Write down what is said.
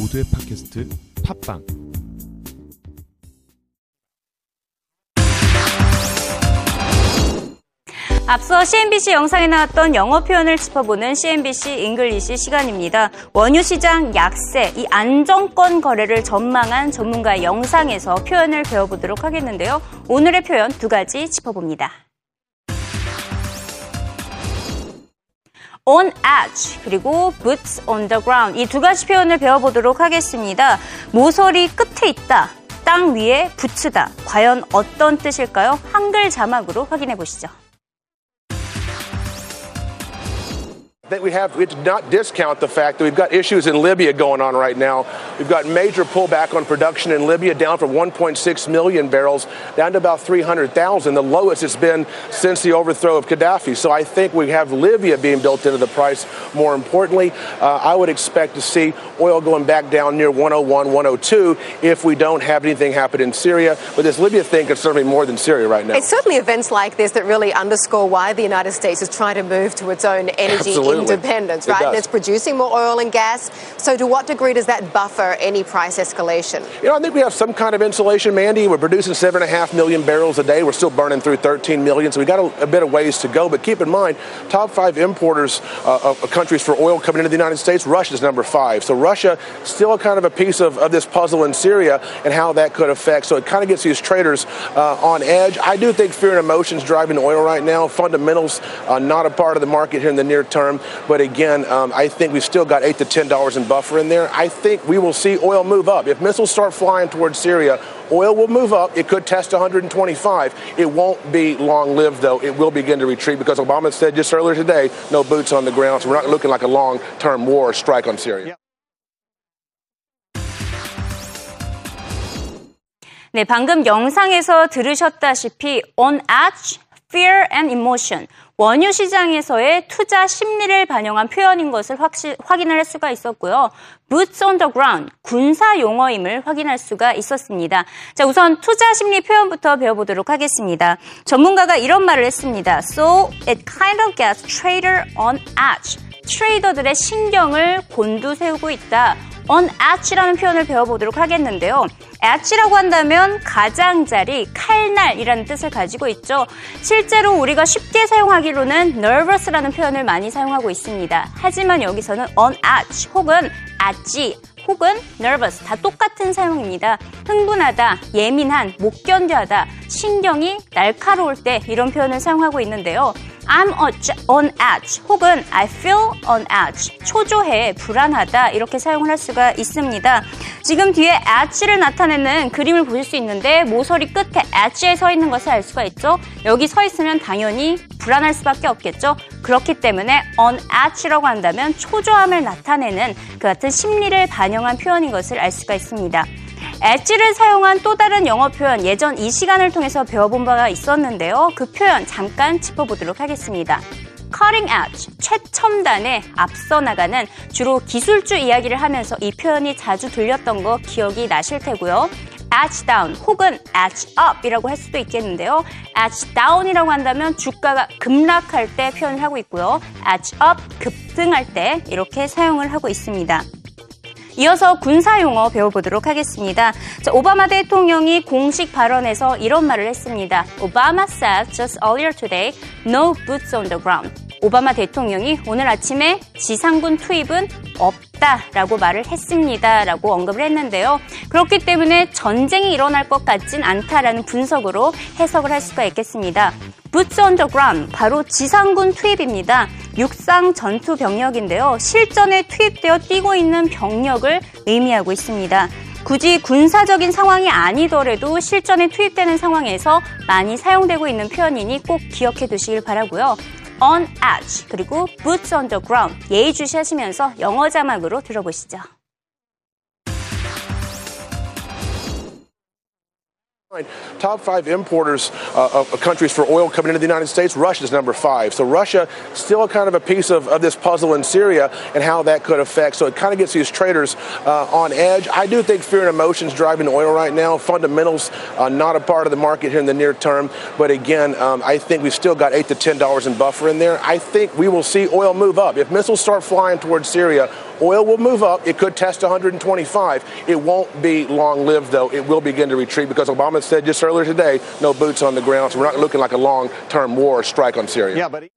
모두의 팟캐스트 팟빵 앞서 CNBC 영상에 나왔던 영어 표현을 짚어보는 CNBC English 시간입니다. 원유 시장 약세, 이 안정권 거래를 전망한 전문가의 영상에서 표현을 배워보도록 하겠는데요. 오늘의 표현 두 가지 짚어봅니다. On edge 그리고 boots on the ground 이 두 가지 표현을 배워보도록 하겠습니다. 모서리 끝에 있다, 땅 위에 붙이다. 과연 어떤 뜻일까요? 한글 자막으로 확인해 보시죠. That we have, we to not discount the fact that we've got issues in Libya going on right now. We've got major pullback on production in Libya, down from 1.6 million barrels down to about 300,000, the lowest it's been since the overthrow of Gaddafi. So I think we have Libya being built into the price. More importantly, uh, I would expect to see oil going back down near 101, 102 if we don't have anything happen in Syria. But this Libya thing could certainly more than Syria right now. It's certainly events like this that really underscore why the United States is trying to move to its own energy Absolutely. Independence, right? and it's producing more oil and gas. So, to what degree does that buffer any price escalation? You know, I think we have some kind of insulation, Mandy. We're producing seven and a half million barrels a day. We're still burning through 13 million, so we've got a, a bit of ways to go. But keep in mind, top five importers uh, of countries for oil coming into the United States, Russia's number five. So Russia still kind of a piece of, of this puzzle in Syria and how that could affect. So it kind of gets these traders uh, on edge. I do think fear and emotions driving oil right now. Fundamentals uh, not a part of the market here in the near term. But again, um, I think we've still got eight to ten dollars in buffer in there. I think we will see oil move up if missiles start flying towards Syria. Oil will move up. It could test 125. It won't be long lived, though. It will begin to retreat because Obama said just earlier today, no boots on the ground. So we're not looking like a long term war or strike on Syria. 네, 방금 영상에서 들으셨다시피 on edge, fear and emotion. 원유 시장에서의 투자 심리를 반영한 표현인 것을 확시, 확인을 할 수가 있었고요. boots on the ground, 군사 용어임을 확인할 수가 있었습니다. 자, 우선 투자 심리 표현부터 배워보도록 하겠습니다. 전문가가 이런 말을 했습니다. So it kind of gets trader on edge. 트레이더들의 신경을 곤두세우고 있다. On edge라는 표현을 배워보도록 하겠는데요. edge라고 한다면 가장자리, 칼날이라는 뜻을 가지고 있죠. 실제로 우리가 쉽게 사용하기로는 nervous라는 표현을 많이 사용하고 있습니다. 하지만 여기서는 on edge 혹은 edgy 혹은 nervous 다 똑같은 사용입니다. 흥분하다, 예민한, 못 견뎌하다, 신경이 날카로울 때 이런 표현을 사용하고 있는데요. I'm on edge 혹은 I feel on edge 초조해, 불안하다 이렇게 사용을 할 수가 있습니다. 지금 뒤에 edge를 나타내는 그림을 보실 수 있는데 모서리 끝에 edge에 서 있는 것을 알 수가 있죠. 여기 서 있으면 당연히 불안할 수밖에 없겠죠. 그렇기 때문에 on edge라고 한다면 초조함을 나타내는 그 같은 심리를 반영한 표현인 것을 알 수가 있습니다. 엣지를 사용한 또 다른 영어 표현 예전 이 시간을 통해서 배워본 바가 있었는데요. 그 표현 잠깐 짚어보도록 하겠습니다. cutting edge, 최첨단에 앞서 나가는 주로 기술주 이야기를 하면서 이 표현이 자주 들렸던 거 기억이 나실 테고요. edge down 혹은 edge up이라고 할 수도 있겠는데요. edge down이라고 한다면 주가가 급락할 때 표현을 하고 있고요. edge up 급등할 때 이렇게 사용을 하고 있습니다. 이어서 군사 용어 배워보도록 하겠습니다. 자, 오바마 대통령이 공식 발언에서 이런 말을 했습니다. 오바마 said just earlier today, no boots on the ground. 오바마 대통령이 오늘 아침에 지상군 투입은 없다라고 말을 했습니다라고 언급을 했는데요. 그렇기 때문에 전쟁이 일어날 것 같진 않다라는 분석으로 해석을 할 수가 있겠습니다. Boots on the ground, 바로 지상군 투입입니다. 육상 전투 병력인데요. 실전에 투입되어 뛰고 있는 병력을 의미하고 있습니다. 굳이 군사적인 상황이 아니더라도 실전에 투입되는 상황에서 많이 사용되고 있는 표현이니 꼭 기억해 두시길 바라고요. on edge 그리고 boots on the ground 예의주시하시면서 영어 자막으로 들어보시죠. Top five importers uh, of countries for oil coming into the United States, Russia's number five. So Russia still kind of a piece of, of this puzzle in Syria and how that could affect. So it kind of gets these traders uh, on edge. I do think fear and emotions driving oil right now. Fundamentals uh, not a part of the market here in the near term. But again, um, I think we've still got eight to ten dollars in buffer in there. I think we will see oil move up if missiles start flying towards Syria. Oil will move up. It could test 125. It won't be long lived, though. It will begin to retreat because Obama said just earlier today no boots on the ground. So we're not looking like a long term war strike on Syria. Yeah, but.